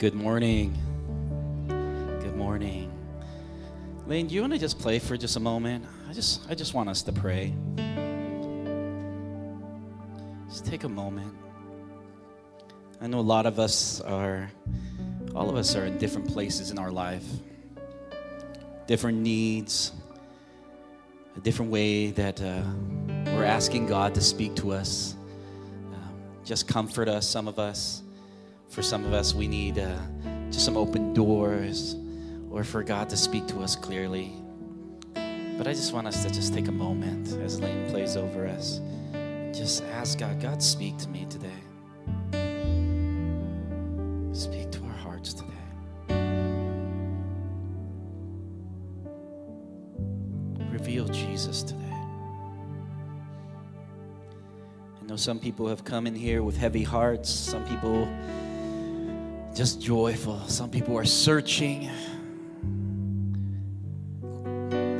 Good morning. Good morning. Lane, do you want to just play for just a moment? I just I just want us to pray. Just take a moment. I know a lot of us are all of us are in different places in our life. Different needs, a different way that uh, we're asking God to speak to us. Um, just comfort us, some of us. For some of us, we need uh, just some open doors or for God to speak to us clearly. But I just want us to just take a moment as Lane plays over us. Just ask God, God, speak to me today. Speak to our hearts today. Reveal Jesus today. I know some people have come in here with heavy hearts, some people just joyful, some people are searching,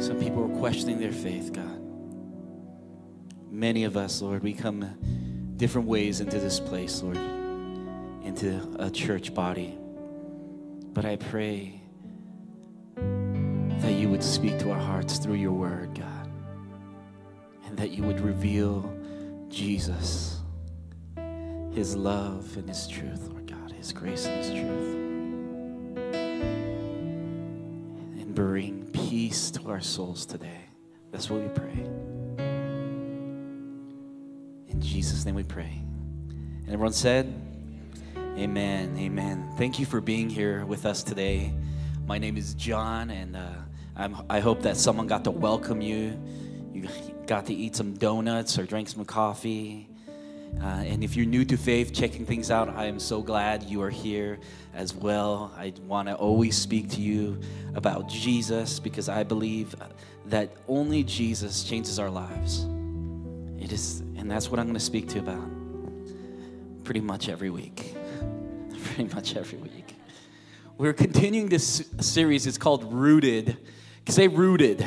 some people are questioning their faith, God. Many of us, Lord, we come different ways into this place, Lord, into a church body. But I pray that you would speak to our hearts through your word, God, and that you would reveal Jesus, his love and his truth, Lord his grace and his truth. And bring peace to our souls today. That's what we pray. In Jesus' name we pray. And everyone said, Amen. Amen. Thank you for being here with us today. My name is John, and uh, I hope that someone got to welcome you. You got to eat some donuts or drink some coffee. Uh, and if you're new to faith, checking things out, I am so glad you are here as well. I want to always speak to you about Jesus because I believe that only Jesus changes our lives. It is, and that's what I'm going to speak to you about pretty much every week. pretty much every week. We're continuing this series. It's called Rooted. Say rooted.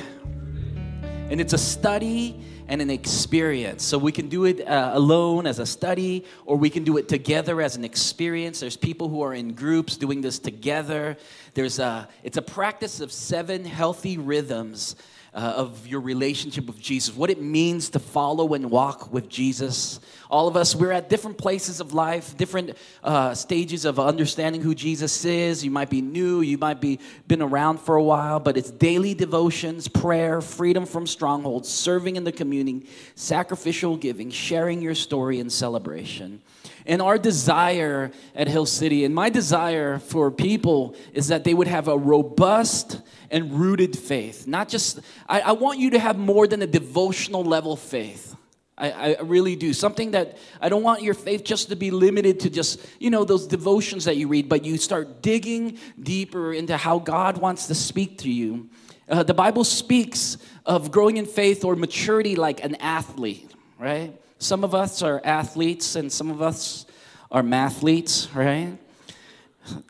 And it's a study and an experience. So we can do it uh, alone as a study, or we can do it together as an experience. There's people who are in groups doing this together. There's a, it's a practice of seven healthy rhythms uh, of your relationship with Jesus, what it means to follow and walk with Jesus. All of us, we're at different places of life, different uh, stages of understanding who Jesus is. You might be new, you might be been around for a while, but it's daily devotions, prayer, freedom from strongholds, serving in the community, sacrificial giving, sharing your story, and celebration. And our desire at Hill City, and my desire for people, is that they would have a robust and rooted faith. Not just, I, I want you to have more than a devotional level faith. I, I, really do. Something that I don't want your faith just to be limited to just, you know, those devotions that you read, but you start digging deeper into how God wants to speak to you. Uh, the Bible speaks of growing in faith or maturity like an athlete, right? Some of us are athletes and some of us are mathletes, right?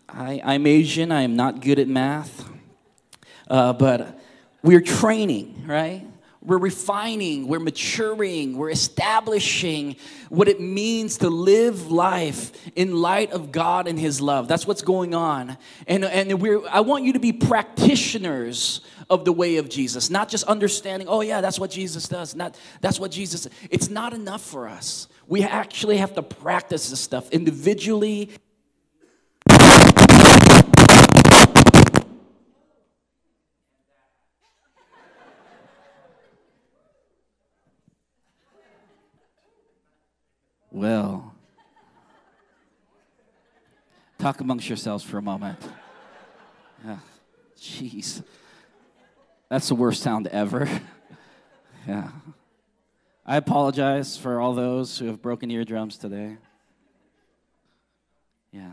I, I'm Asian, I am not good at math, uh, but we're training, right? We're refining, we're maturing, we're establishing what it means to live life in light of God and His love. That's what's going on. And, and we're, I want you to be practitioners of the way of Jesus, not just understanding, oh, yeah, that's what Jesus does. Not, that's what Jesus, it's not enough for us. We actually have to practice this stuff individually Well, talk amongst yourselves for a moment. Yeah, jeez. That's the worst sound ever. yeah. I apologize for all those who have broken eardrums today. Yeah.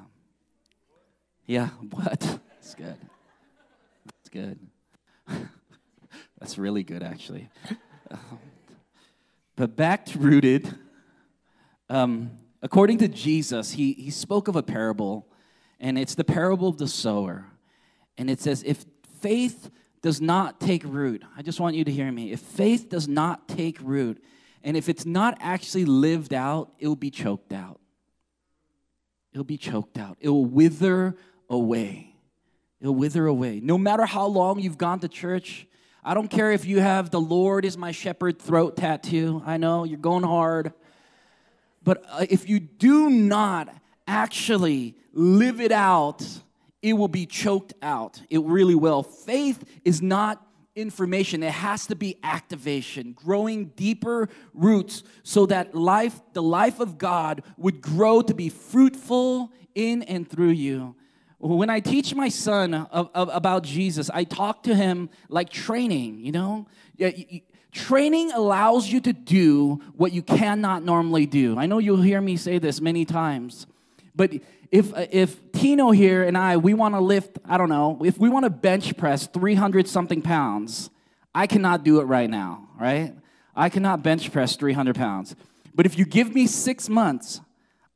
Yeah, what? That's good. That's good. That's really good, actually. but back to rooted. Um, according to Jesus, he, he spoke of a parable, and it's the parable of the sower. And it says, if faith does not take root, I just want you to hear me. If faith does not take root, and if it's not actually lived out, it will be choked out. It'll be choked out. It will wither away. It'll wither away. No matter how long you've gone to church, I don't care if you have the Lord is my shepherd throat tattoo. I know you're going hard. But uh, if you do not actually live it out, it will be choked out. It really will. Faith is not information, it has to be activation, growing deeper roots so that life, the life of God, would grow to be fruitful in and through you. When I teach my son of, of, about Jesus, I talk to him like training, you know? Training allows you to do what you cannot normally do. I know you'll hear me say this many times, but if, if Tino here and I, we want to lift, I don't know, if we want to bench press 300 something pounds, I cannot do it right now, right? I cannot bench press 300 pounds. But if you give me six months,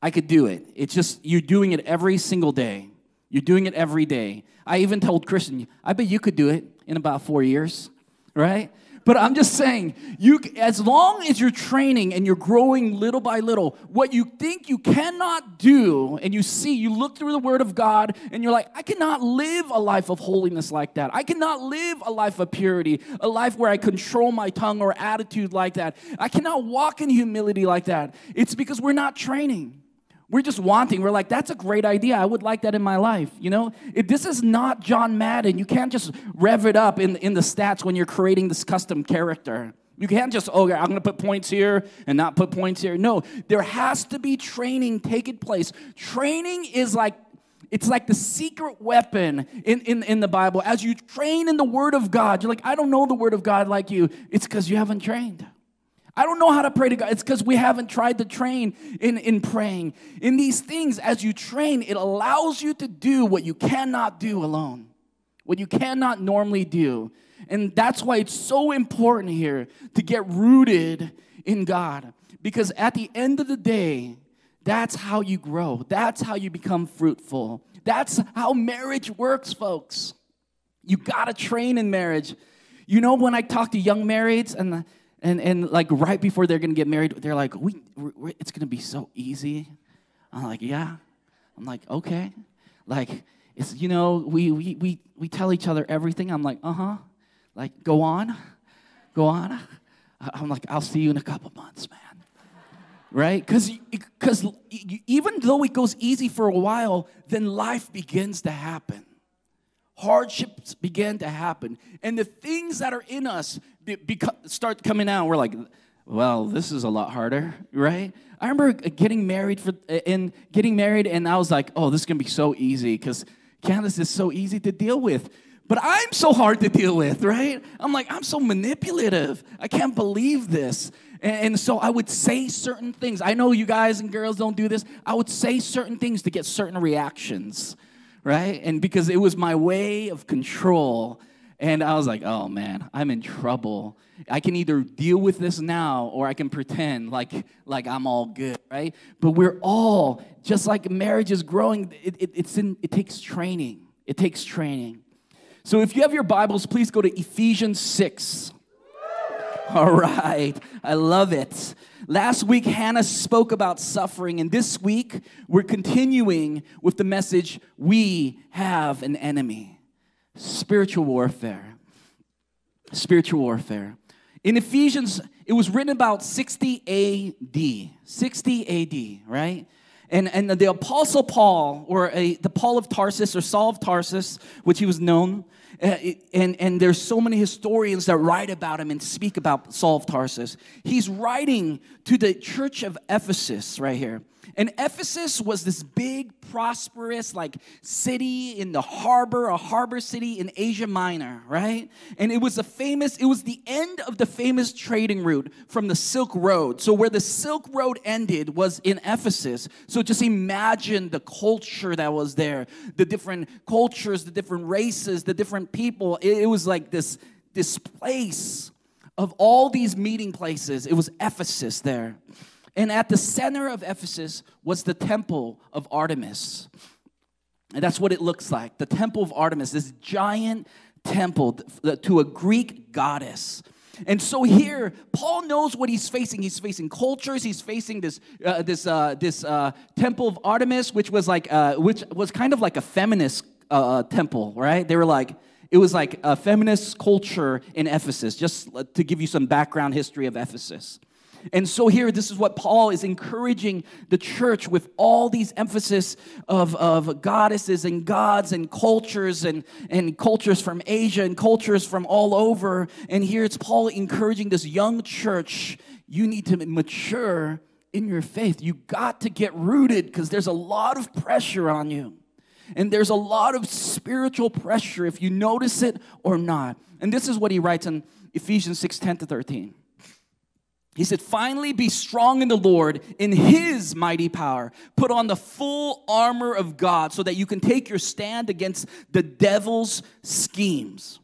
I could do it. It's just you're doing it every single day. You're doing it every day. I even told Christian, I bet you could do it in about four years, right? But I'm just saying, you as long as you're training and you're growing little by little, what you think you cannot do, and you see, you look through the Word of God, and you're like, I cannot live a life of holiness like that. I cannot live a life of purity, a life where I control my tongue or attitude like that. I cannot walk in humility like that. It's because we're not training. We're just wanting. We're like, that's a great idea. I would like that in my life. You know, this is not John Madden. You can't just rev it up in, in the stats when you're creating this custom character. You can't just, oh, I'm going to put points here and not put points here. No, there has to be training taking place. Training is like, it's like the secret weapon in, in, in the Bible. As you train in the Word of God, you're like, I don't know the Word of God like you. It's because you haven't trained. I don't know how to pray to God. It's because we haven't tried to train in, in praying. In these things, as you train, it allows you to do what you cannot do alone, what you cannot normally do. And that's why it's so important here to get rooted in God. Because at the end of the day, that's how you grow, that's how you become fruitful. That's how marriage works, folks. You gotta train in marriage. You know, when I talk to young marrieds and and, and like right before they're gonna get married, they're like, we, it's gonna be so easy. I'm like, yeah. I'm like, okay. Like, it's, you know, we, we, we, we tell each other everything. I'm like, uh huh. Like, go on, go on. I'm like, I'll see you in a couple months, man. right? Because even though it goes easy for a while, then life begins to happen. Hardships begin to happen, and the things that are in us start coming out. We're like, well, this is a lot harder, right? I remember getting married for and getting married, and I was like, oh, this is gonna be so easy because Candace is so easy to deal with. But I'm so hard to deal with, right? I'm like, I'm so manipulative. I can't believe this. And so I would say certain things. I know you guys and girls don't do this. I would say certain things to get certain reactions, right? And because it was my way of control and I was like, oh man, I'm in trouble. I can either deal with this now or I can pretend like, like I'm all good, right? But we're all, just like marriage is growing, it, it, it's in, it takes training. It takes training. So if you have your Bibles, please go to Ephesians 6. All right, I love it. Last week, Hannah spoke about suffering, and this week, we're continuing with the message We have an enemy spiritual warfare. Spiritual warfare. In Ephesians, it was written about 60 AD. 60 AD, right? And, and the apostle Paul, or a, the Paul of Tarsus, or Saul of Tarsus, which he was known, Uh, and, and there's so many historians that write about him and speak about Saul of Tarsus. He's writing to the church of Ephesus right here. And Ephesus was this big, prosperous, like city in the harbor, a harbor city in Asia Minor, right? And it was a famous, it was the end of the famous trading route from the Silk Road. So where the Silk Road ended was in Ephesus. So just imagine the culture that was there, the different cultures, the different races, the different people. It, it was like this, this place of all these meeting places. It was Ephesus there. And at the center of Ephesus was the temple of Artemis. And that's what it looks like the temple of Artemis, this giant temple to a Greek goddess. And so here, Paul knows what he's facing. He's facing cultures. He's facing this uh, this uh, this uh, temple of Artemis, which was like uh, which was kind of like a feminist uh, temple, right? They were like, it was like a feminist culture in Ephesus, just to give you some background history of Ephesus. And so here, this is what Paul is encouraging the church with all these emphasis of, of goddesses and gods and cultures and, and cultures from Asia and cultures from all over. And here it's Paul encouraging this young church, you need to mature in your faith. You got to get rooted because there's a lot of pressure on you. And there's a lot of spiritual pressure if you notice it or not. And this is what he writes in Ephesians 6 10 to 13. He said, Finally, be strong in the Lord, in his mighty power. Put on the full armor of God so that you can take your stand against the devil's schemes.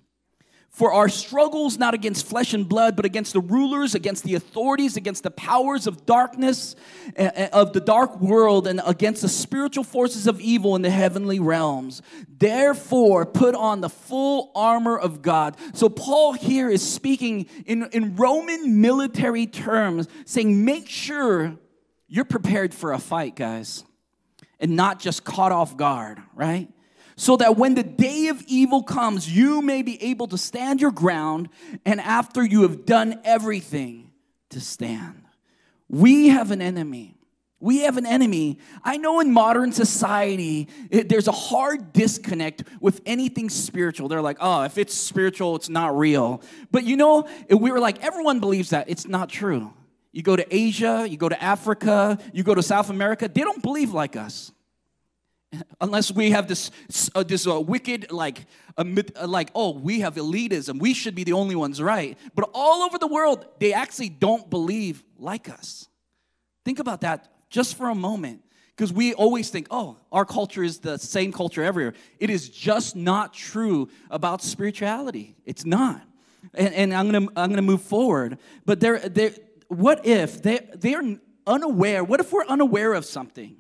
For our struggles not against flesh and blood, but against the rulers, against the authorities, against the powers of darkness, uh, of the dark world, and against the spiritual forces of evil in the heavenly realms. Therefore, put on the full armor of God. So, Paul here is speaking in, in Roman military terms, saying, make sure you're prepared for a fight, guys, and not just caught off guard, right? So that when the day of evil comes, you may be able to stand your ground, and after you have done everything, to stand. We have an enemy. We have an enemy. I know in modern society, it, there's a hard disconnect with anything spiritual. They're like, oh, if it's spiritual, it's not real. But you know, we were like, everyone believes that. It's not true. You go to Asia, you go to Africa, you go to South America, they don't believe like us unless we have this uh, this uh, wicked like uh, like oh we have elitism we should be the only ones right. But all over the world they actually don't believe like us. Think about that just for a moment. Because we always think oh our culture is the same culture everywhere. It is just not true about spirituality. It's not. And, and i'm gonna i'm gonna move forward. But they're, they're what if they they're unaware what if we're unaware of something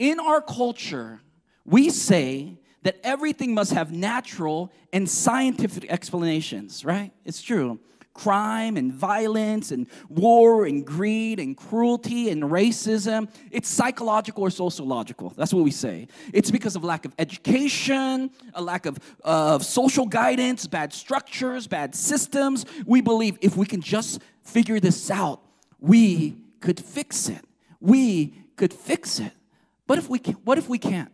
in our culture, we say that everything must have natural and scientific explanations, right? It's true. Crime and violence and war and greed and cruelty and racism, it's psychological or sociological. That's what we say. It's because of lack of education, a lack of, of social guidance, bad structures, bad systems. We believe if we can just figure this out, we could fix it. We could fix it. What if we can, what if we can't?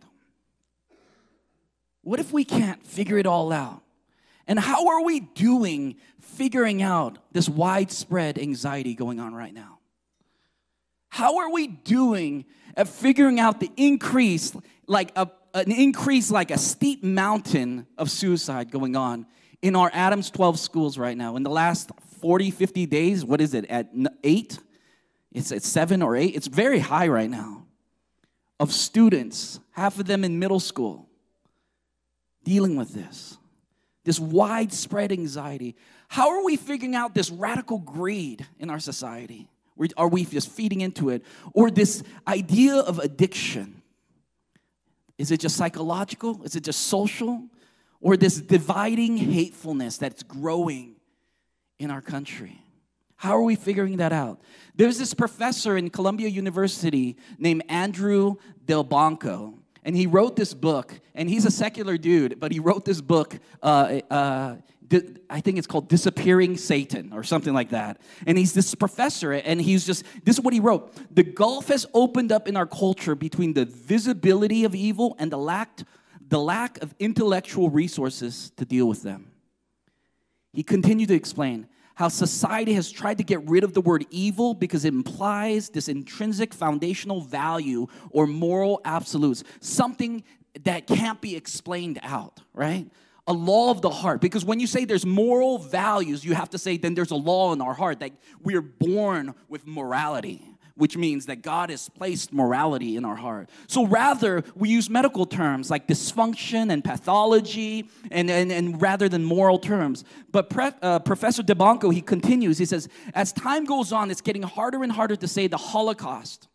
What if we can't figure it all out? And how are we doing figuring out this widespread anxiety going on right now? How are we doing at figuring out the increase, like a, an increase like a steep mountain of suicide going on in our Adams 12 schools right now? In the last 40, 50 days, what is it, at eight? It's at seven or eight. It's very high right now of students, half of them in middle school, dealing with this, this widespread anxiety. How are we figuring out this radical greed in our society? Are we just feeding into it? Or this idea of addiction? Is it just psychological? Is it just social? Or this dividing hatefulness that's growing in our country? How are we figuring that out? There's this professor in Columbia University named Andrew Delbanco, and he wrote this book, and he's a secular dude, but he wrote this book. Uh, uh, I think it's called Disappearing Satan or something like that. And he's this professor, and he's just, this is what he wrote The gulf has opened up in our culture between the visibility of evil and the lack, the lack of intellectual resources to deal with them. He continued to explain how society has tried to get rid of the word evil because it implies this intrinsic foundational value or moral absolutes, something that can't be explained out, right? A law of the heart. Because when you say there's moral values, you have to say then there's a law in our heart that we're born with morality which means that God has placed morality in our heart. So rather, we use medical terms like dysfunction and pathology, and, and, and rather than moral terms. But pre, uh, Professor Delbanco, he continues, he says, as time goes on, it's getting harder and harder to say the Holocaust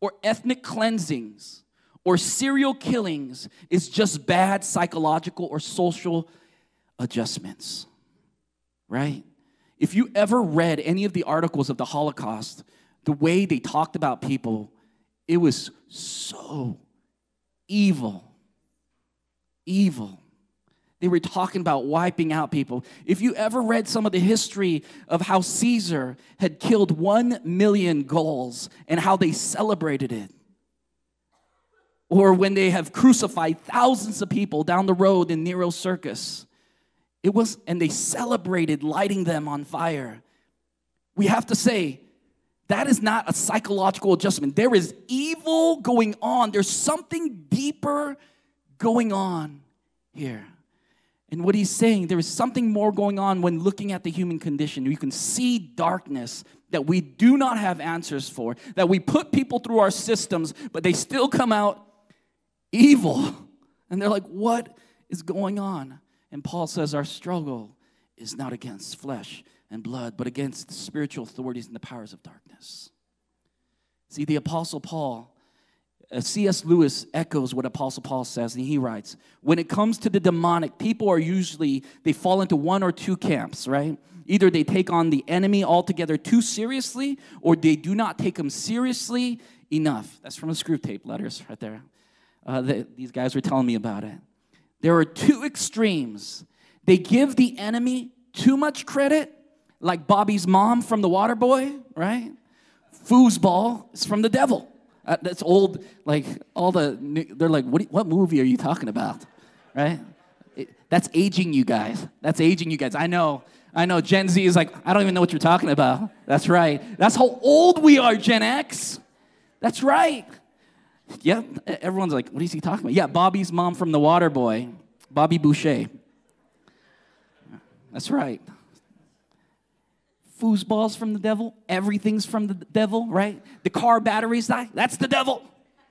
or ethnic cleansings or serial killings is just bad psychological or social adjustments, right? If you ever read any of the articles of the Holocaust, the way they talked about people, it was so evil. evil. They were talking about wiping out people. If you ever read some of the history of how Caesar had killed one million Gauls and how they celebrated it, or when they have crucified thousands of people down the road in Nero's circus, it was, and they celebrated lighting them on fire. We have to say, that is not a psychological adjustment. There is evil going on. There's something deeper going on here. And what he's saying, there is something more going on when looking at the human condition. You can see darkness that we do not have answers for, that we put people through our systems, but they still come out evil. And they're like, what is going on? And Paul says, Our struggle is not against flesh and blood, but against the spiritual authorities and the powers of darkness. See, the Apostle Paul, uh, C.S. Lewis echoes what Apostle Paul says, and he writes When it comes to the demonic, people are usually, they fall into one or two camps, right? Either they take on the enemy altogether too seriously, or they do not take him seriously enough. That's from the Screwtape letters right there. Uh, the, these guys were telling me about it. There are two extremes. They give the enemy too much credit, like Bobby's mom from The Water Boy, right? Foosball is from the devil. Uh, that's old, like all the, they're like, what, what movie are you talking about, right? It, that's aging you guys. That's aging you guys. I know, I know. Gen Z is like, I don't even know what you're talking about. That's right. That's how old we are, Gen X. That's right. Yep. Everyone's like, what is he talking about? Yeah, Bobby's mom from The Water Boy, Bobby Boucher. That's right foosballs from the devil, everything's from the devil, right? The car batteries die, that's the devil,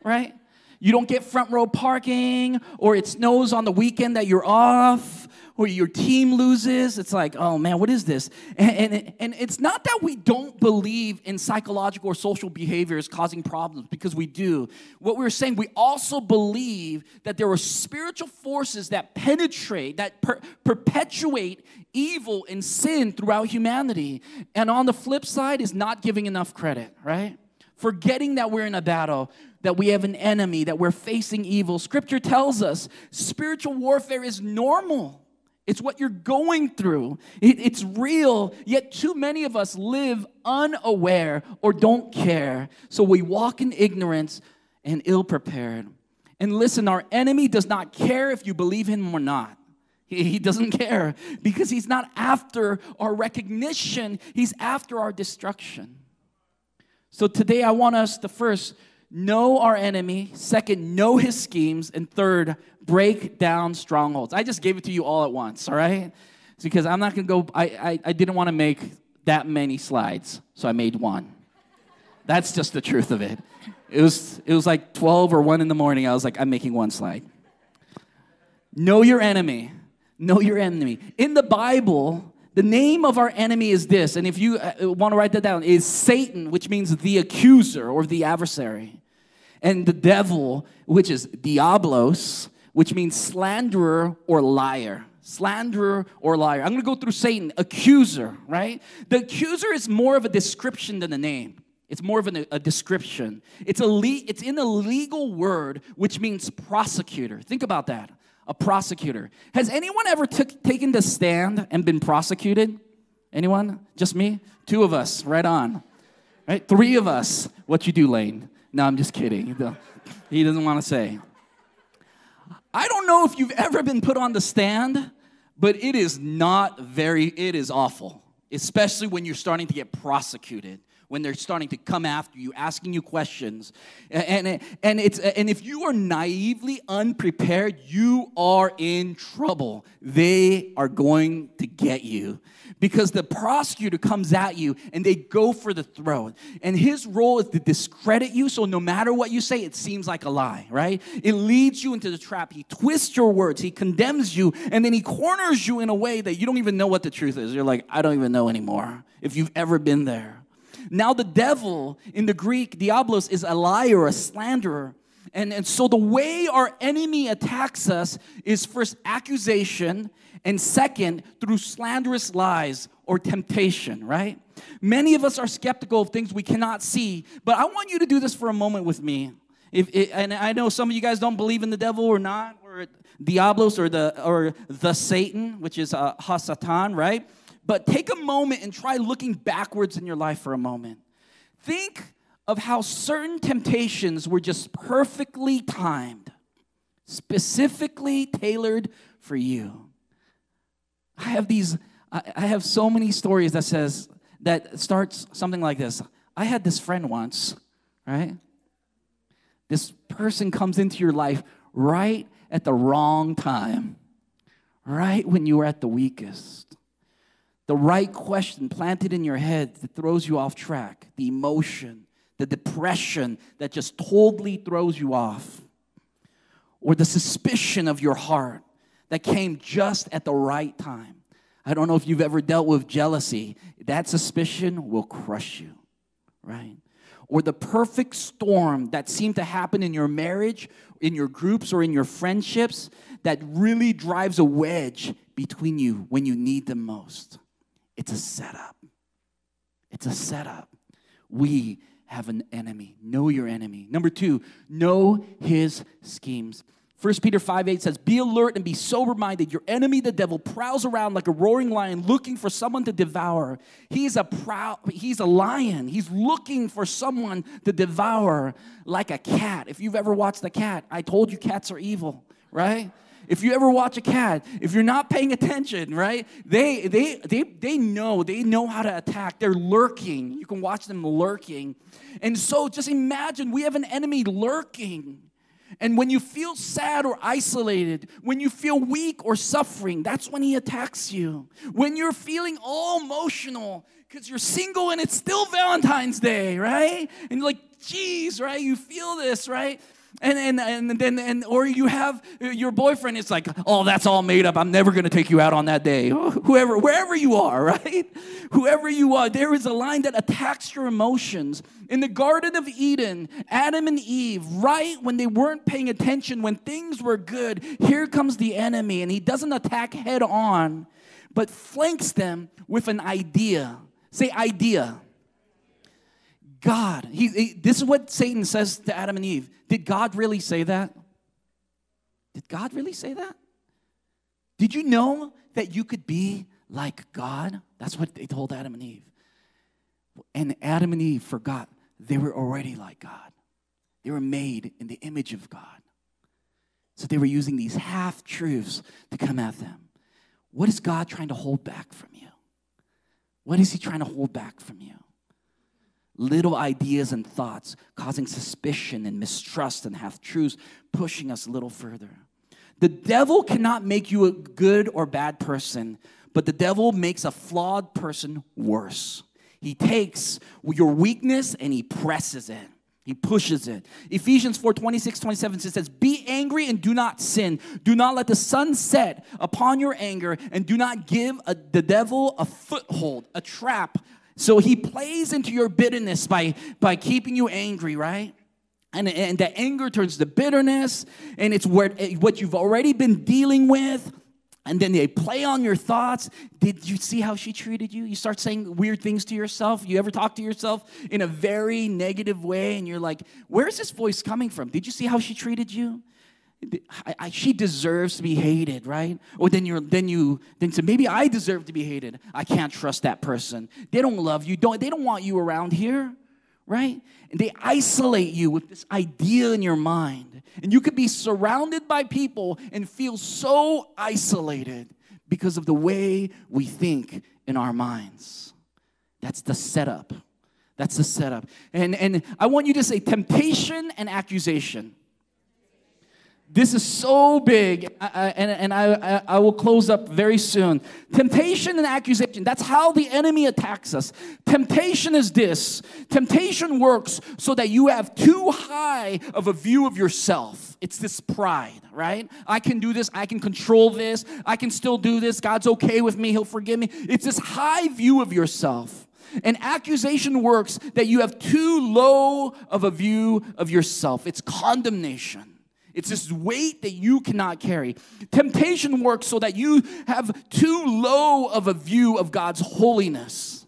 right? You don't get front row parking, or it snows on the weekend that you're off, or your team loses. It's like, oh man, what is this? And, and, and it's not that we don't believe in psychological or social behaviors causing problems, because we do. What we're saying, we also believe that there are spiritual forces that penetrate, that per- perpetuate evil and sin throughout humanity. And on the flip side is not giving enough credit, right? Forgetting that we're in a battle, that we have an enemy, that we're facing evil. Scripture tells us spiritual warfare is normal. It's what you're going through. It, it's real, yet too many of us live unaware or don't care. So we walk in ignorance and ill prepared. And listen, our enemy does not care if you believe him or not. He, he doesn't care because he's not after our recognition, he's after our destruction. So today I want us to first know our enemy, second, know his schemes, and third, break down strongholds. I just gave it to you all at once, all right? It's because I'm not gonna go, I, I, I didn't wanna make that many slides, so I made one. That's just the truth of it. It was, it was like 12 or 1 in the morning. I was like, I'm making one slide. Know your enemy. Know your enemy. In the Bible, the name of our enemy is this, and if you uh, want to write that down, is Satan, which means the accuser or the adversary. And the devil, which is diablos, which means slanderer or liar. Slanderer or liar. I'm gonna go through Satan, accuser, right? The accuser is more of a description than a name. It's more of an, a description. It's, a le- it's in a legal word, which means prosecutor. Think about that a prosecutor. Has anyone ever took, taken the stand and been prosecuted? Anyone? Just me? Two of us, right on. Right? Three of us. What you do, Lane? No, I'm just kidding. He doesn't want to say. I don't know if you've ever been put on the stand, but it is not very, it is awful, especially when you're starting to get prosecuted when they're starting to come after you, asking you questions. And, and, it's, and if you are naively unprepared, you are in trouble. They are going to get you because the prosecutor comes at you and they go for the throat. And his role is to discredit you, so no matter what you say, it seems like a lie, right? It leads you into the trap. He twists your words, he condemns you, and then he corners you in a way that you don't even know what the truth is. You're like, I don't even know anymore if you've ever been there. Now, the devil in the Greek, diablos, is a liar, a slanderer. And, and so the way our enemy attacks us is first accusation, and second, through slanderous lies or temptation, right? Many of us are skeptical of things we cannot see, but I want you to do this for a moment with me. If, and I know some of you guys don't believe in the devil or not, or or Diablos or the or the Satan, which is uh, Hasatan, right? But take a moment and try looking backwards in your life for a moment. Think of how certain temptations were just perfectly timed, specifically tailored for you. I have these I have so many stories that says that starts something like this. I had this friend once, right? This person comes into your life right at the wrong time, right when you were at the weakest. The right question planted in your head that throws you off track, the emotion, the depression that just totally throws you off, or the suspicion of your heart that came just at the right time. I don't know if you've ever dealt with jealousy. That suspicion will crush you, right? Or the perfect storm that seemed to happen in your marriage, in your groups, or in your friendships that really drives a wedge between you when you need them most. It's a setup. It's a setup. We have an enemy. Know your enemy. Number two, know his schemes. 1 Peter 5 8 says, Be alert and be sober minded. Your enemy, the devil, prowls around like a roaring lion looking for someone to devour. He's a proud, he's a lion. He's looking for someone to devour like a cat. If you've ever watched a cat, I told you cats are evil, right? If you ever watch a cat, if you're not paying attention, right? They they they they know, they know how to attack. They're lurking. You can watch them lurking. And so just imagine we have an enemy lurking and when you feel sad or isolated, when you feel weak or suffering, that's when he attacks you. When you're feeling all emotional because you're single and it's still Valentine's Day, right? And like, geez, right? You feel this, right? And and and then and or you have uh, your boyfriend it's like oh that's all made up. I'm never going to take you out on that day. Whoever wherever you are right? Whoever you are there is a line that attacks your emotions. In the garden of eden adam and eve right when they weren't paying attention when things were good here comes the enemy and he doesn't attack head on but flanks them with an idea. Say idea God. He, he, this is what Satan says to Adam and Eve. Did God really say that? Did God really say that? Did you know that you could be like God? That's what they told Adam and Eve. And Adam and Eve forgot they were already like God. They were made in the image of God. So they were using these half truths to come at them. What is God trying to hold back from you? What is He trying to hold back from you? Little ideas and thoughts, causing suspicion and mistrust and half truths, pushing us a little further. The devil cannot make you a good or bad person, but the devil makes a flawed person worse. He takes your weakness and he presses it. He pushes it. Ephesians 4 26, 27 says, Be angry and do not sin. Do not let the sun set upon your anger, and do not give a, the devil a foothold, a trap, so he plays into your bitterness by, by keeping you angry, right? And, and the anger turns to bitterness, and it's where, what you've already been dealing with. And then they play on your thoughts. Did you see how she treated you? You start saying weird things to yourself. You ever talk to yourself in a very negative way, and you're like, where's this voice coming from? Did you see how she treated you? I, I, she deserves to be hated, right? Or then you're then you then say maybe I deserve to be hated. I can't trust that person. They don't love you. Don't they don't want you around here, right? And they isolate you with this idea in your mind, and you could be surrounded by people and feel so isolated because of the way we think in our minds. That's the setup. That's the setup. And and I want you to say temptation and accusation. This is so big, and, and I, I will close up very soon. Temptation and accusation, that's how the enemy attacks us. Temptation is this temptation works so that you have too high of a view of yourself. It's this pride, right? I can do this, I can control this, I can still do this, God's okay with me, He'll forgive me. It's this high view of yourself. And accusation works that you have too low of a view of yourself, it's condemnation. It's this weight that you cannot carry. Temptation works so that you have too low of a view of God's holiness.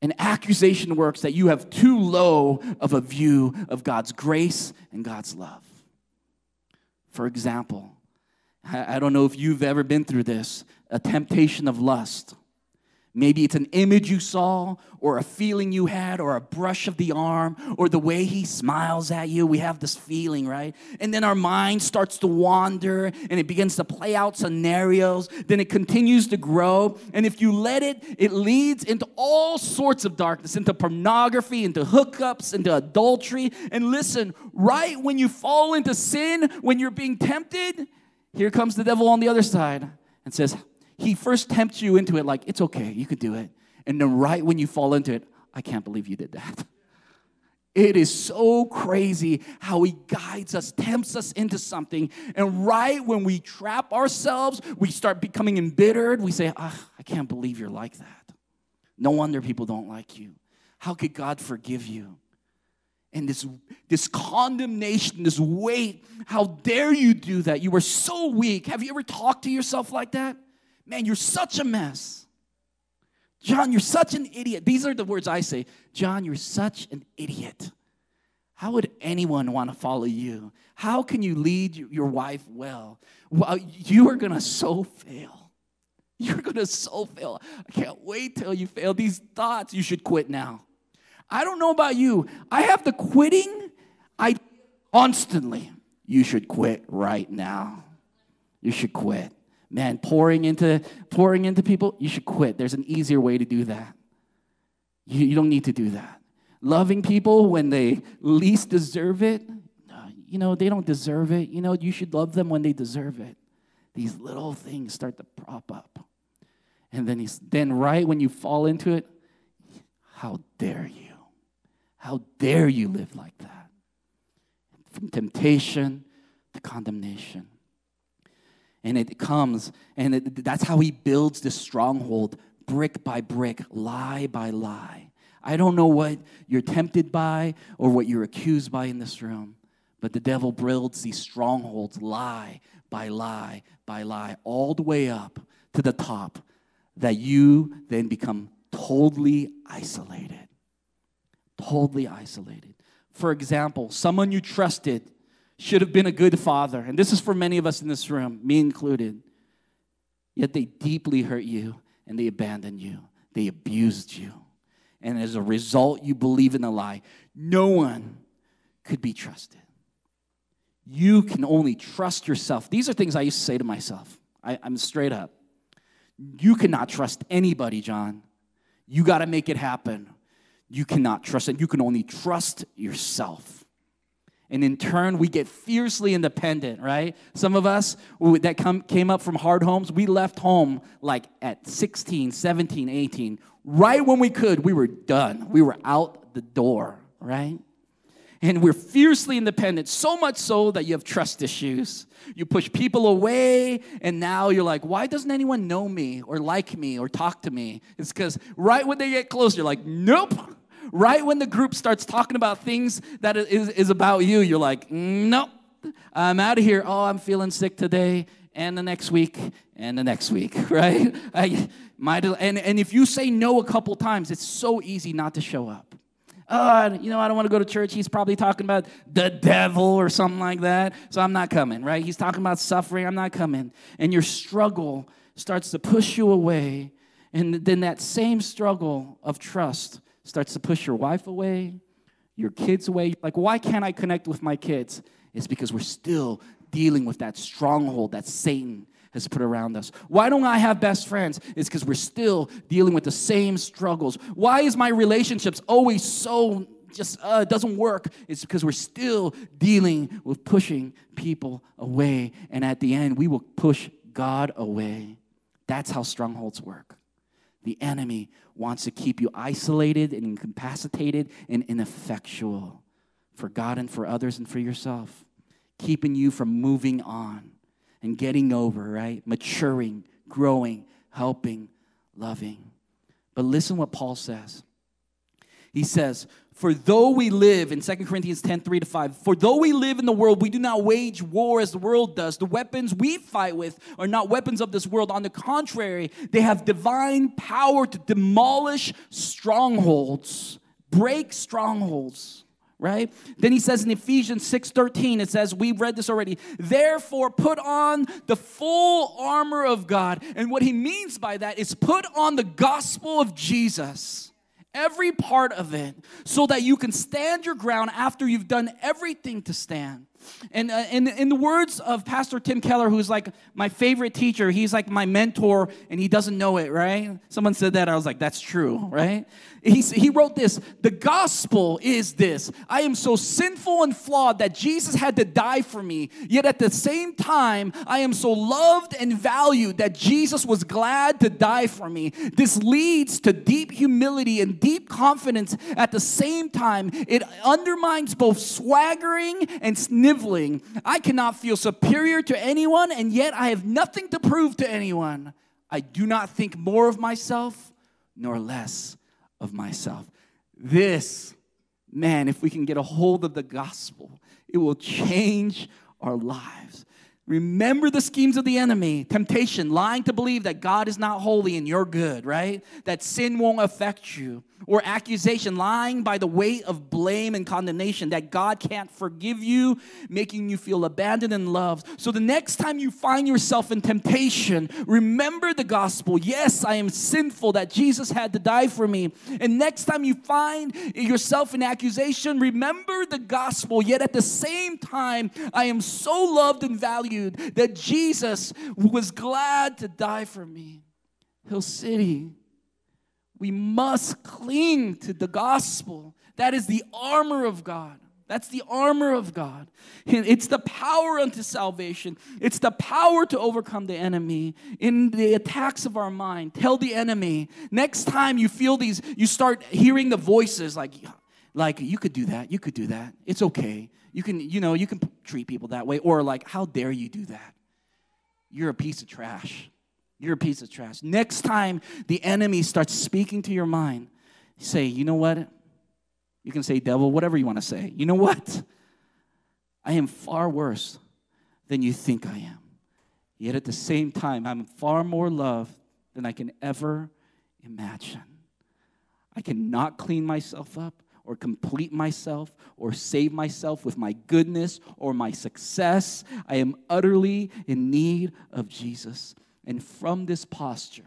And accusation works that you have too low of a view of God's grace and God's love. For example, I, don't know if you've ever been through this a temptation of lust. Maybe it's an image you saw, or a feeling you had, or a brush of the arm, or the way he smiles at you. We have this feeling, right? And then our mind starts to wander and it begins to play out scenarios. Then it continues to grow. And if you let it, it leads into all sorts of darkness into pornography, into hookups, into adultery. And listen, right when you fall into sin, when you're being tempted, here comes the devil on the other side and says, he first tempts you into it like, it's okay, you could do it. And then right when you fall into it, I can't believe you did that. It is so crazy how he guides us, tempts us into something. And right when we trap ourselves, we start becoming embittered. We say, ah, I can't believe you're like that. No wonder people don't like you. How could God forgive you? And this, this condemnation, this weight, how dare you do that? You were so weak. Have you ever talked to yourself like that? Man, you're such a mess. John, you're such an idiot. These are the words I say. John, you're such an idiot. How would anyone want to follow you? How can you lead your wife well? Well, you are going to so fail. You're going to so fail. I can't wait till you fail. These thoughts, you should quit now. I don't know about you. I have the quitting I constantly. You should quit right now. You should quit man, pouring into pouring into people, you should quit. There's an easier way to do that. You, you don't need to do that. Loving people when they least deserve it, you know, they don't deserve it. You know, you should love them when they deserve it. These little things start to prop up. And then he's then right when you fall into it, how dare you? How dare you live like that? From temptation to condemnation and it comes and it, that's how he builds this stronghold brick by brick lie by lie. I don't know what you're tempted by or what you're accused by in this room but the devil builds these strongholds lie by lie by lie all the way up to the top that you then become totally isolated. Totally isolated. For example someone you trusted should have been a good father. And this is for many of us in this room, me included. Yet they deeply hurt you and they abandoned you, they abused you. And as a result, you believe in a lie. No one could be trusted. You can only trust yourself. These are things I used to say to myself. I, am straight up. You cannot trust anybody, John. You got to make it happen. You cannot trust it. You can only trust yourself. And in turn, we get fiercely independent, right? Some of us that come, came up from hard homes, we left home like at 16, 17, 18. Right when we could, we were done. We were out the door, right? And we're fiercely independent, so much so that you have trust issues. You push people away, and now you're like, why doesn't anyone know me or like me or talk to me? It's because right when they get close, you're like, nope, right when the group starts talking about things that is, is about you, you're like, nope, I'm out of here. Oh, I'm feeling sick today and the next week and the next week, right? I and, and if you say no a couple times, it's so easy not to show up. Oh, you know, I don't want to go to church. He's probably talking about the devil or something like that. So I'm not coming, right? He's talking about suffering. I'm not coming. And your struggle starts to push you away. And then that same struggle of trust starts to push your wife away, your kids away. Like, why can't I connect with my kids? It's because we're still dealing with that stronghold that Satan has put around us. Why don't I have best friends? It's because we're still dealing with the same struggles. Why is my relationships always so just uh, doesn't work? It's because we're still dealing with pushing people away. And at the end, we will push God away. That's how strongholds work. The enemy wants to keep you isolated and incapacitated and ineffectual for God and for others and for yourself, keeping you from moving on and getting over, right? Maturing, growing, helping, loving. But listen what Paul says. He says, For though we live, in 2 Corinthians 10 3 to 5, for though we live in the world, we do not wage war as the world does. The weapons we fight with are not weapons of this world. On the contrary, they have divine power to demolish strongholds, break strongholds, right? Then he says in Ephesians 6:13 it says we've read this already. Therefore put on the full armor of God. And what he means by that is put on the gospel of Jesus. Every part of it so that you can stand your ground after you've done everything to stand. And uh, in, in the words of Pastor Tim Keller, who's like my favorite teacher, he's like my mentor and he doesn't know it, right? Someone said that. I was like, that's true, right? He, he wrote this The gospel is this I am so sinful and flawed that Jesus had to die for me, yet at the same time, I am so loved and valued that Jesus was glad to die for me. This leads to deep humility and deep confidence at the same time. It undermines both swaggering and sniveling. I cannot feel superior to anyone, and yet I have nothing to prove to anyone. I do not think more of myself nor less of myself. This, man, if we can get a hold of the gospel, it will change our lives. Remember the schemes of the enemy temptation, lying to believe that God is not holy and you're good, right? That sin won't affect you or accusation, lying by the weight of blame and condemnation that God can't forgive you, making you feel abandoned and loved. So the next time you find yourself in temptation, remember the gospel. Yes, I am sinful, that Jesus had to die for me. And next time you find yourself in accusation, remember the gospel. Yet at the same time, I am so loved and valued that Jesus was glad to die for me. Hill City we must cling to the gospel. That is the armor of God. That's the armor of God. It's the power unto salvation. It's the power to overcome the enemy in the attacks of our mind. Tell the enemy next time you feel these, you start hearing the voices like, like you could do that, you could do that. It's okay. You can, you know, you can treat people that way, or like, how dare you do that? You're a piece of trash. You're a piece of trash. Next time the enemy starts speaking to your mind, say, you know what? You can say, devil, whatever you want to say. You know what? I am far worse than you think I am. Yet at the same time, I'm far more loved than I can ever imagine. I cannot clean myself up or complete myself or save myself with my goodness or my success. I am utterly in need of Jesus. And from this posture,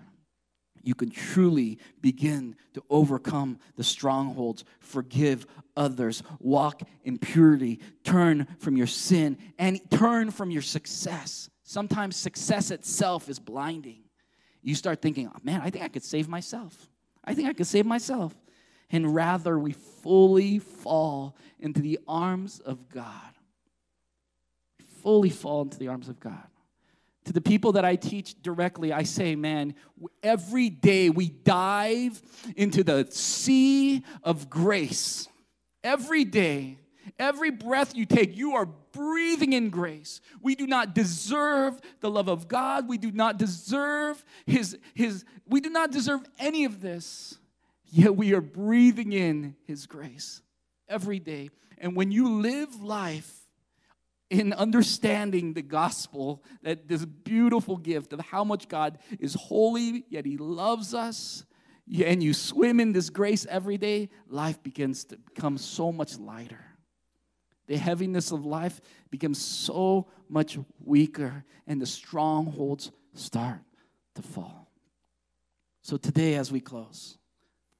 you can truly begin to overcome the strongholds, forgive others, walk in purity, turn from your sin, and turn from your success. Sometimes success itself is blinding. You start thinking, oh, man, I think I could save myself. I think I could save myself. And rather, we fully fall into the arms of God. Fully fall into the arms of God to the people that I teach directly, I say, man, every day we dive into the sea of grace. Every day, every breath you take, you are breathing in grace. We do not deserve the love of God. We do not deserve his his we do not deserve any of this. Yet we are breathing in his grace every day. And when you live life in understanding the gospel, that this beautiful gift of how much God is holy, yet He loves us, and you swim in this grace every day, life begins to become so much lighter. The heaviness of life becomes so much weaker, and the strongholds start to fall. So, today, as we close,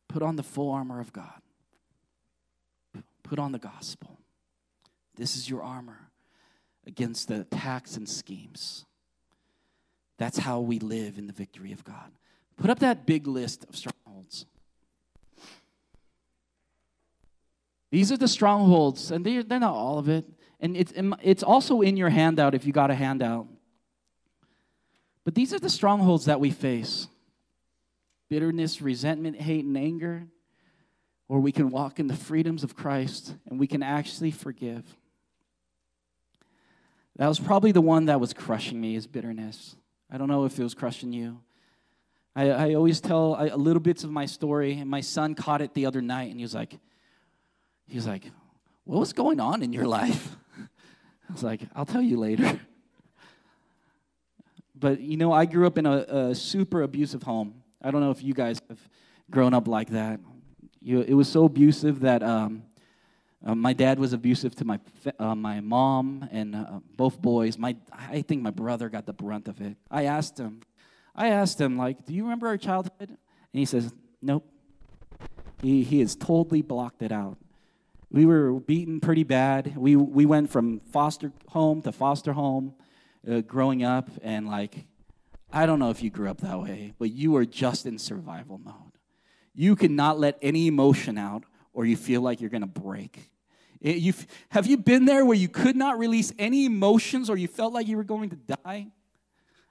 put on the full armor of God, put on the gospel. This is your armor against the attacks and schemes. That's how we live in the victory of God. Put up that big list of strongholds. These are the strongholds, and they're, they're not all of it. And it's, it's also in your handout if you got a handout. But these are the strongholds that we face bitterness, resentment, hate, and anger. Or we can walk in the freedoms of Christ and we can actually forgive. That was probably the one that was crushing me is bitterness. I don't know if it was crushing you. I, I always tell a, little bits of my story, and my son caught it the other night, and he was like, he was like, what was going on in your life? I was like, I'll tell you later. but you know, I grew up in a, a, super abusive home. I don't know if you guys have grown up like that. You, it was so abusive that um, Uh, my dad was abusive to my uh, my mom and uh, both boys. My I think my brother got the brunt of it. I asked him, I asked him like, "Do you remember our childhood?" And he says, "Nope." He he has totally blocked it out. We were beaten pretty bad. We we went from foster home to foster home, uh, growing up, and like, I don't know if you grew up that way, but you were just in survival mode. You cannot let any emotion out or you feel like you're going to break. have you been there where you could not release any emotions or you felt like you were going to die?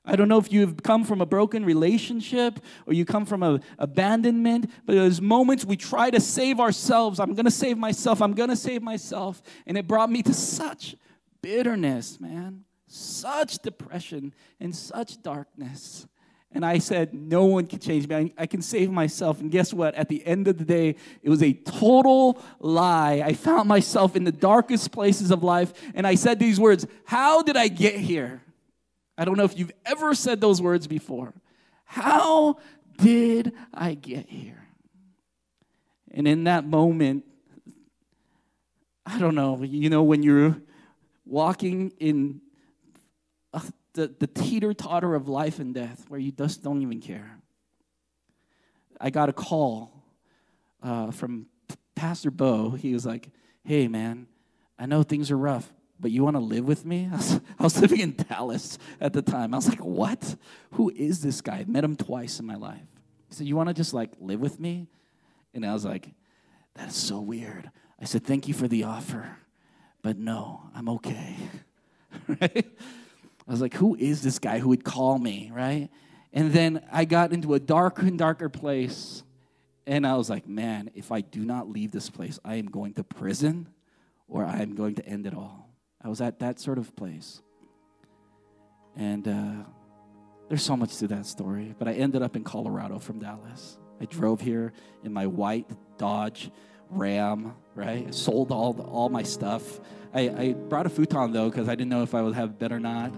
I don't know if you've come from a broken relationship or you come from a abandonment, but there's moments we try to save ourselves. I'm going to save myself. I'm going to save myself. And it brought me to such bitterness, man, such depression and such darkness. And I said, No one can change me. I, can save myself. And guess what? At the end of the day, it was a total lie. I found myself in the darkest places of life. And I said these words How did I get here? I don't know if you've ever said those words before. How did I get here? And in that moment, I don't know, you know, when you're walking in the, the teeter totter of life and death where you just don't even care. I got a call uh, from Pastor Bo. He was like, Hey, man, I know things are rough, but you want to live with me? I was, I was, living in Dallas at the time. I was like, What? Who is this guy? I've met him twice in my life. He said, You want to just like live with me? And I was like, That is so weird. I said, Thank you for the offer, but no, I'm okay. right? I was like, who is this guy who would call me, right? And then I got into a darker and darker place. And I was like, man, if I do not leave this place, I am going to prison or I am going to end it all. I was at that sort of place. And uh, there's so much to that story. But I ended up in Colorado from Dallas. I drove here in my white Dodge Ram, right? Sold all, the, all my stuff. I, I brought a futon though, because I didn't know if I would have bed or not.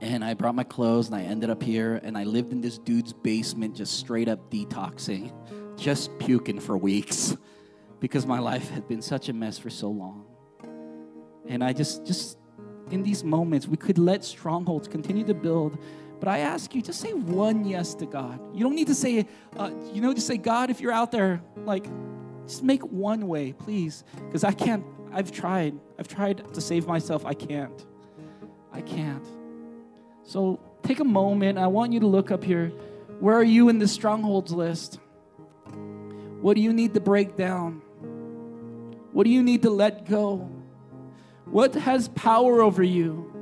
And I brought my clothes and I ended up here and I lived in this dude's basement, just straight up detoxing, just puking for weeks because my life had been such a mess for so long. And I just, just in these moments, we could let strongholds continue to build. But I ask you, just say one yes to God. You don't need to say, uh, you know, just say, God, if you're out there, like, just make one way, please. Because I can't, I've tried. I've tried to save myself. I can't. I can't. So take a moment. I want you to look up here. Where are you in the strongholds list? What do you need to break down? What do you need to let go? What has power over you?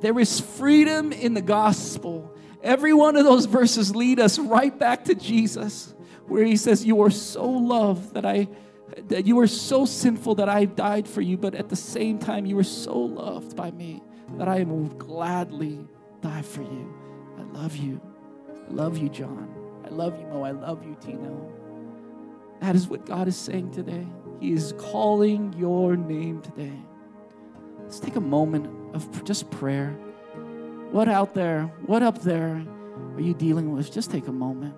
There is freedom in the gospel. Every one of those verses lead us right back to Jesus, where he says, You are so loved that I that you are so sinful that I died for you, but at the same time you are so loved by me that I will gladly die for you. I love you. I love you, John. I love you, Mo. I love you, Tino. That is what God is saying today. He is calling your name today. Let's take a moment of just prayer. What out there, what up there are you dealing with? Just take a moment.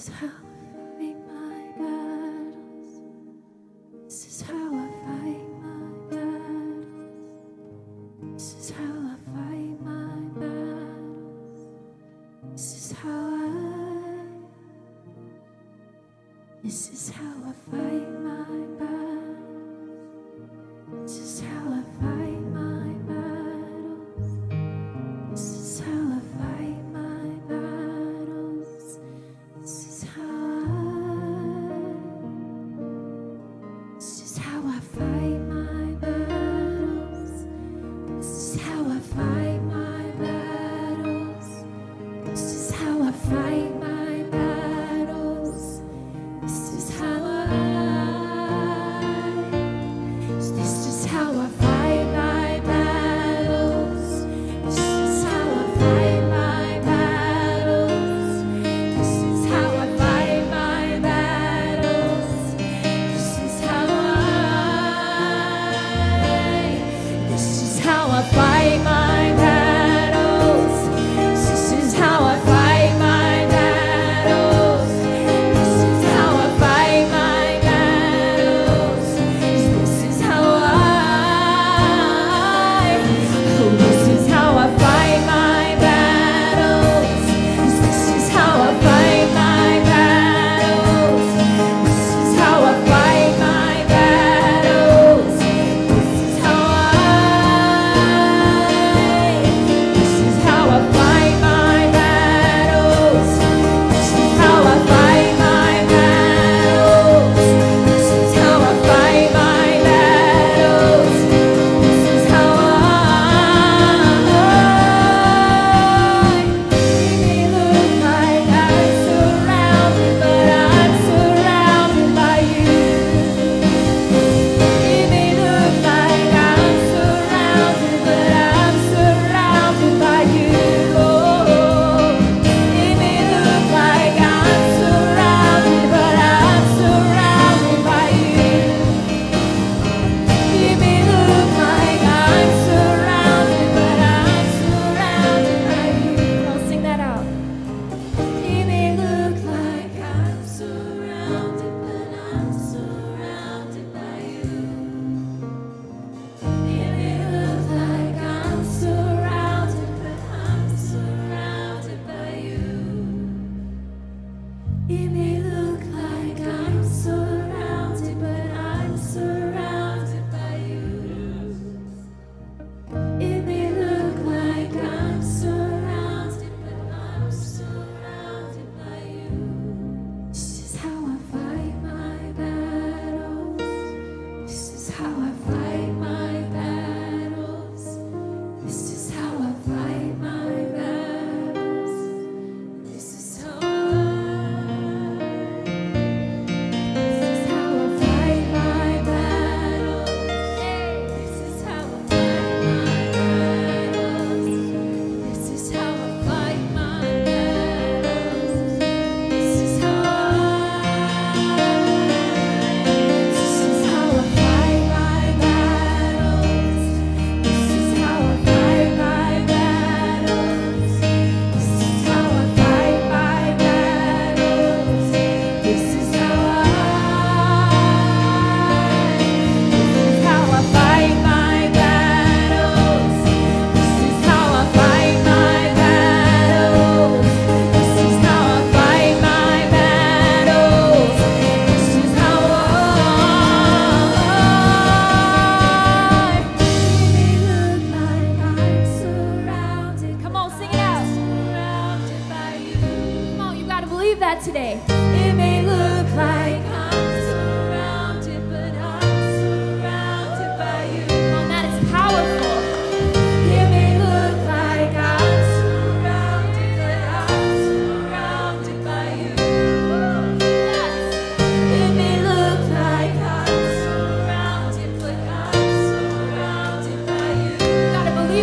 This is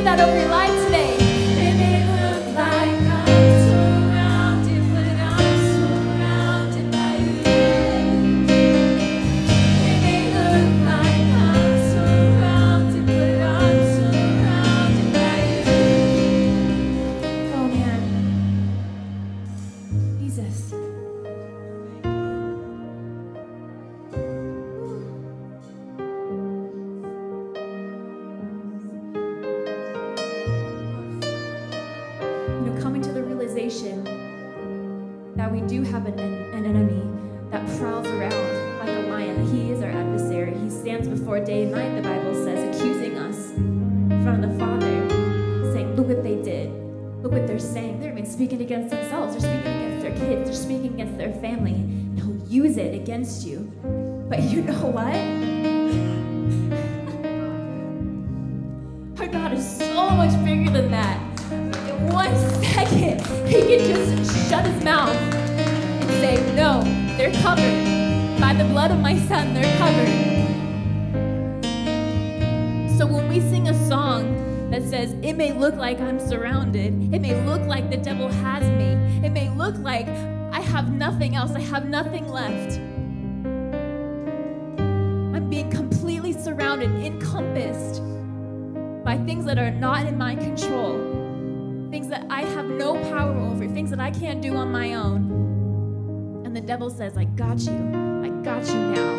that over your life you know what? Our God is so much bigger than that. In one second, He can just shut His mouth and say, No, they're covered. By the blood of my Son, they're covered. So when we sing a song that says, It may look like I'm surrounded, it may look like the devil has me, it may look like I have nothing else, I have nothing left. Surrounded, encompassed by things that are not in my control, things that I have no power over, things that I can't do on my own. And the devil says, I got you, I got you now.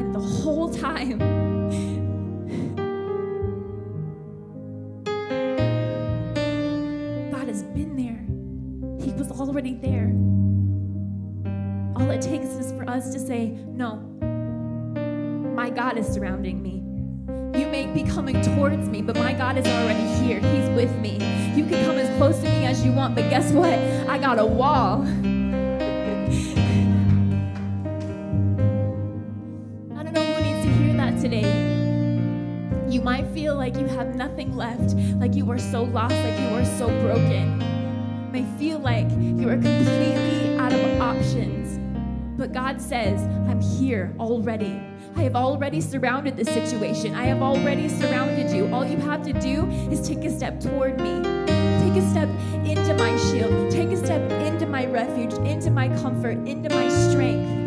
And the whole time, God has been there. He was already there. All it takes is for us to say, No, God is surrounding me. You may be coming towards me, but my God is already here. He's with me. You can come as close to me as you want, but guess what? I got a wall. I don't know who needs to hear that today. You might feel like you have nothing left, like you are so lost, like you are so broken. You may feel like you are completely out of options. But God says, I'm here already. I have already surrounded the situation. I have already surrounded you. All you have to do is take a step toward me. Take a step into my shield. Take a step into my refuge, into my comfort, into my strength.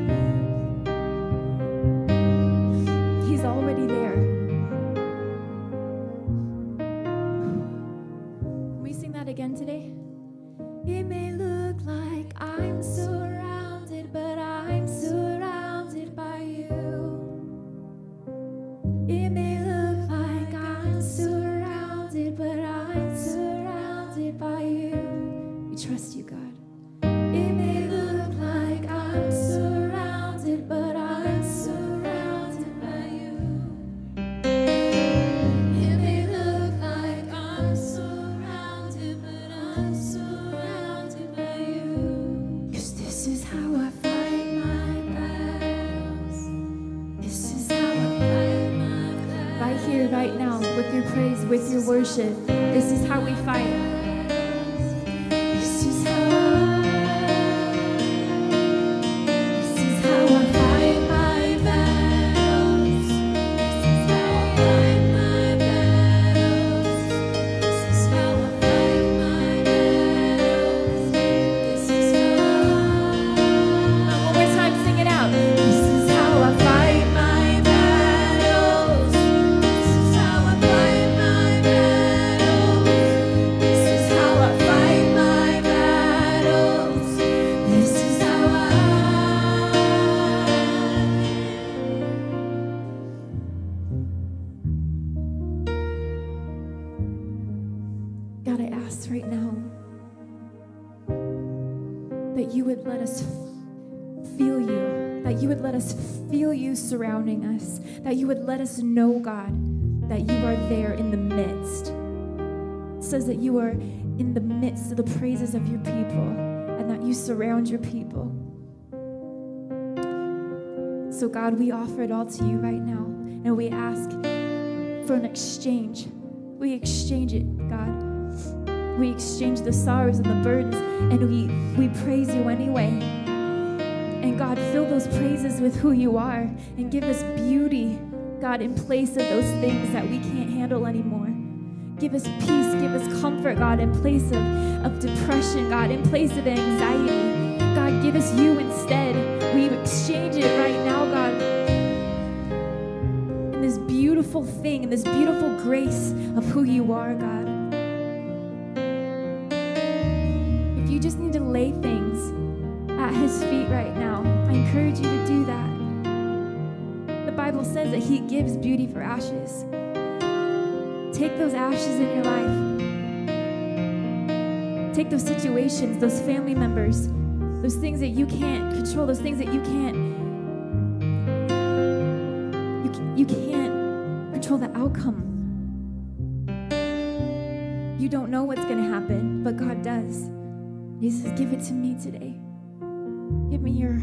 God, I ask right now that you would let us feel you, that you would let us feel you surrounding us, that you would let us know, God, that you are there in the midst. It says that you are in the midst of the praises of your people and that you surround your people. So, God, we offer it all to you right now and we ask for an exchange. We exchange it, God. We exchange the sorrows and the burdens and we, we praise you anyway. And God, fill those praises with who you are and give us beauty, God, in place of those things that we can't handle anymore. Give us peace, give us comfort, God, in place of, of depression, God, in place of anxiety. God, give us you instead. We exchange it right now, God. In this beautiful thing, in this beautiful grace of who you are, God. That he gives beauty for ashes. Take those ashes in your life. Take those situations, those family members, those things that you can't control, those things that you can't you, you can't control the outcome. You don't know what's going to happen, but God does. He says, "Give it to me today. Give me your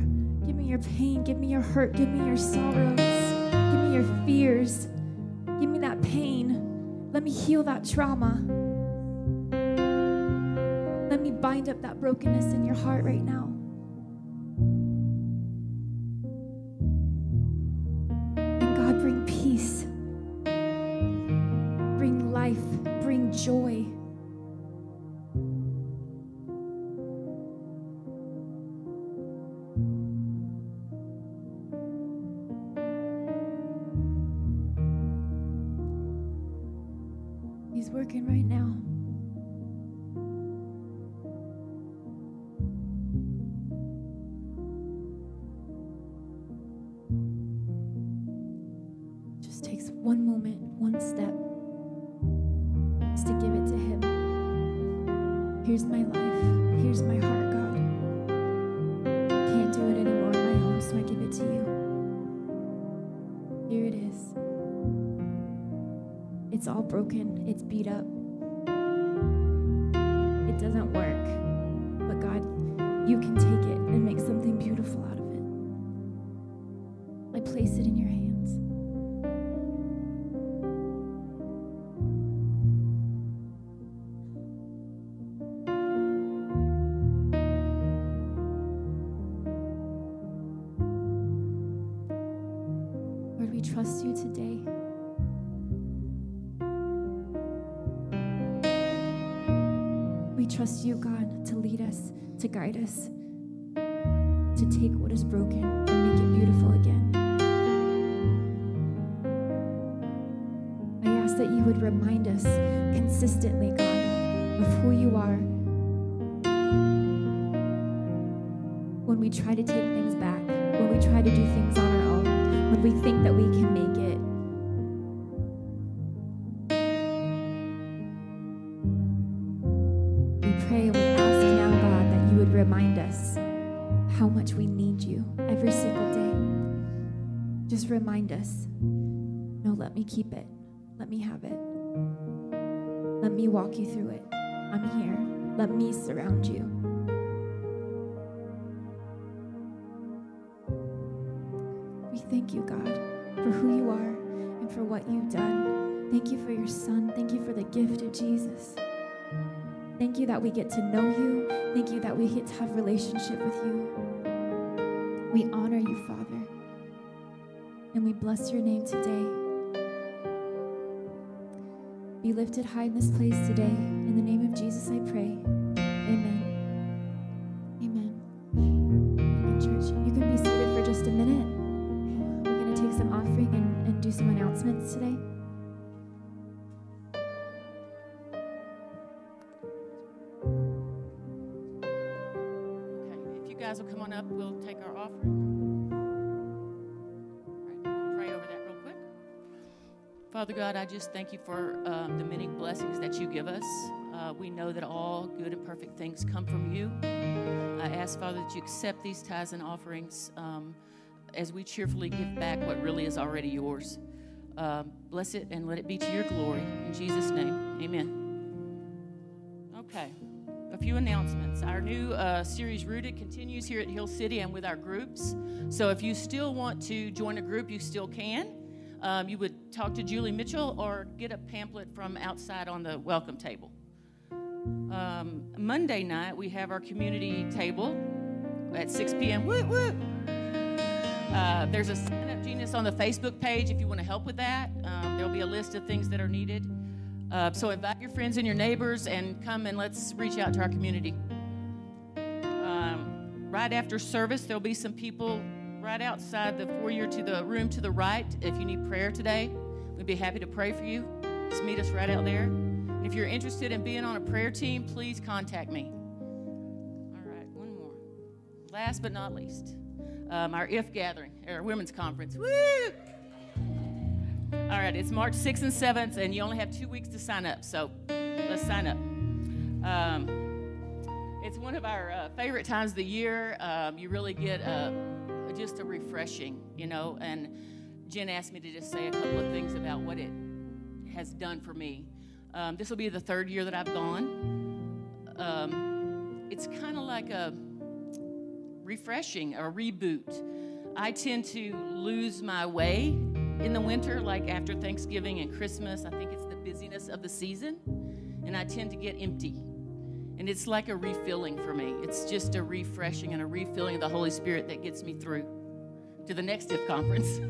give me your pain, give me your hurt, give me your sorrows, your fears. Give me that pain. Let me heal that trauma. Let me bind up that brokenness in your heart right now. He's working right now. Consistently, God, of who you are when we try to take things back, when we try to do things on our own, when we think that we can make it. We pray and we ask now, God, that you would remind us how much we need you every single day. Just remind us. No, let me keep it. Let me have it. Let me walk you through it. I'm here. Let me surround you. We thank you, God, for who you are and for what you've done. Thank you for your son. Thank you for the gift of Jesus. Thank you that we get to know you. Thank you that we get to have relationship with you. We honor you, Father. And we bless your name today. Be lifted high in this place today. In the name of Jesus, I pray. Father God, I just thank you for um, the many blessings that you give us. Uh, we know that all good and perfect things come from you. I ask, Father, that you accept these tithes and offerings um, as we cheerfully give back what really is already yours. Um, bless it and let it be to your glory. In Jesus' name, amen. Okay a few announcements. Our new uh, series, Rooted, continues here at Hill City and with our groups. So if you still want to join a group, you still can. Um, you would talk to Julie Mitchell or get a pamphlet from outside on the welcome table. Um, Monday night, we have our community table at 6 p.m. Woo, woo. Uh, there's a sign up genius on the Facebook page if you want to help with that. Um, there'll be a list of things that are needed. Uh, so invite your friends and your neighbors and come and let's reach out to our community. Um, right after service, there'll be some people right outside the foyer to the room to the right. If you need prayer today, we'd be happy to pray for you. Just meet us right out there. And if you're interested in being on a prayer team, please contact me. All right, one more. Last but not least, um, our IF gathering, our women's conference. Woo! All right, it's March 6th and 7th, and you only have two weeks to sign up, so let's sign up. Um, it's one of our uh, favorite times of the year. Um, you really get a, just a refreshing, you know, and Jen asked me to just say a couple of things about what it has done for me. Um, this will be the third year that I've gone. Um, it's kind of like a refreshing, a reboot. I tend to lose my way in the winter, like after Thanksgiving and Christmas. I think it's the busyness of the season, and I tend to get empty. And it's like a refilling for me. It's just a refreshing and a refilling of the Holy Spirit that gets me through to the next IF conference.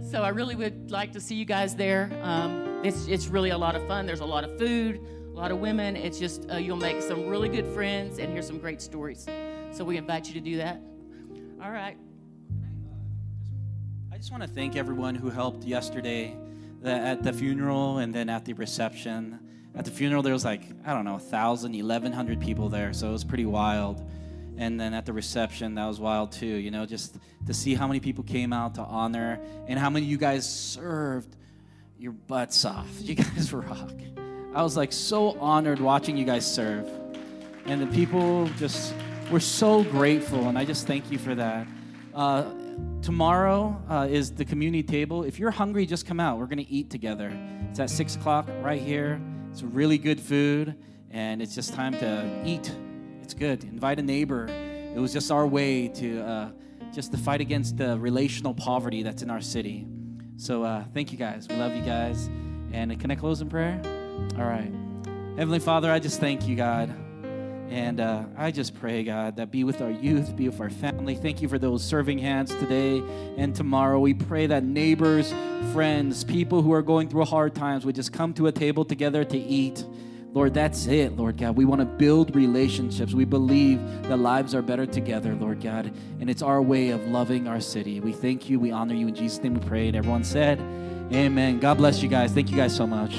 so I really would like to see you guys there. Um, it's, it's really a lot of fun. There's a lot of food, a lot of women. It's just, uh, you'll make some really good friends and hear some great stories. So we invite you to do that. All right. I just want to thank everyone who helped yesterday at the funeral and then at the reception. At the funeral, there was like, I don't know, 1,000, 1,100 people there, so it was pretty wild. And then at the reception, that was wild too, you know, just to see how many people came out to honor and how many of you guys served your butts off. You guys rock. I was like so honored watching you guys serve. And the people just were so grateful, and I just thank you for that. Uh, tomorrow uh, is the community table. If you're hungry, just come out. We're going to eat together. It's at 6 o'clock right here. It's really good food, and it's just time to eat. It's good. Invite a neighbor. It was just our way to uh, just to fight against the relational poverty that's in our city. So uh, thank you guys. We love you guys. And can I close in prayer? All right. Heavenly Father, I just thank you, God. And uh, I just pray, God, that be with our youth, be with our family. Thank you for those serving hands today and tomorrow. We pray that neighbors, friends, people who are going through hard times would just come to a table together to eat. Lord, that's it, Lord God. We want to build relationships. We believe that lives are better together, Lord God. And it's our way of loving our city. We thank you. We honor you. In Jesus' name we pray. And everyone said, Amen. God bless you guys. Thank you guys so much.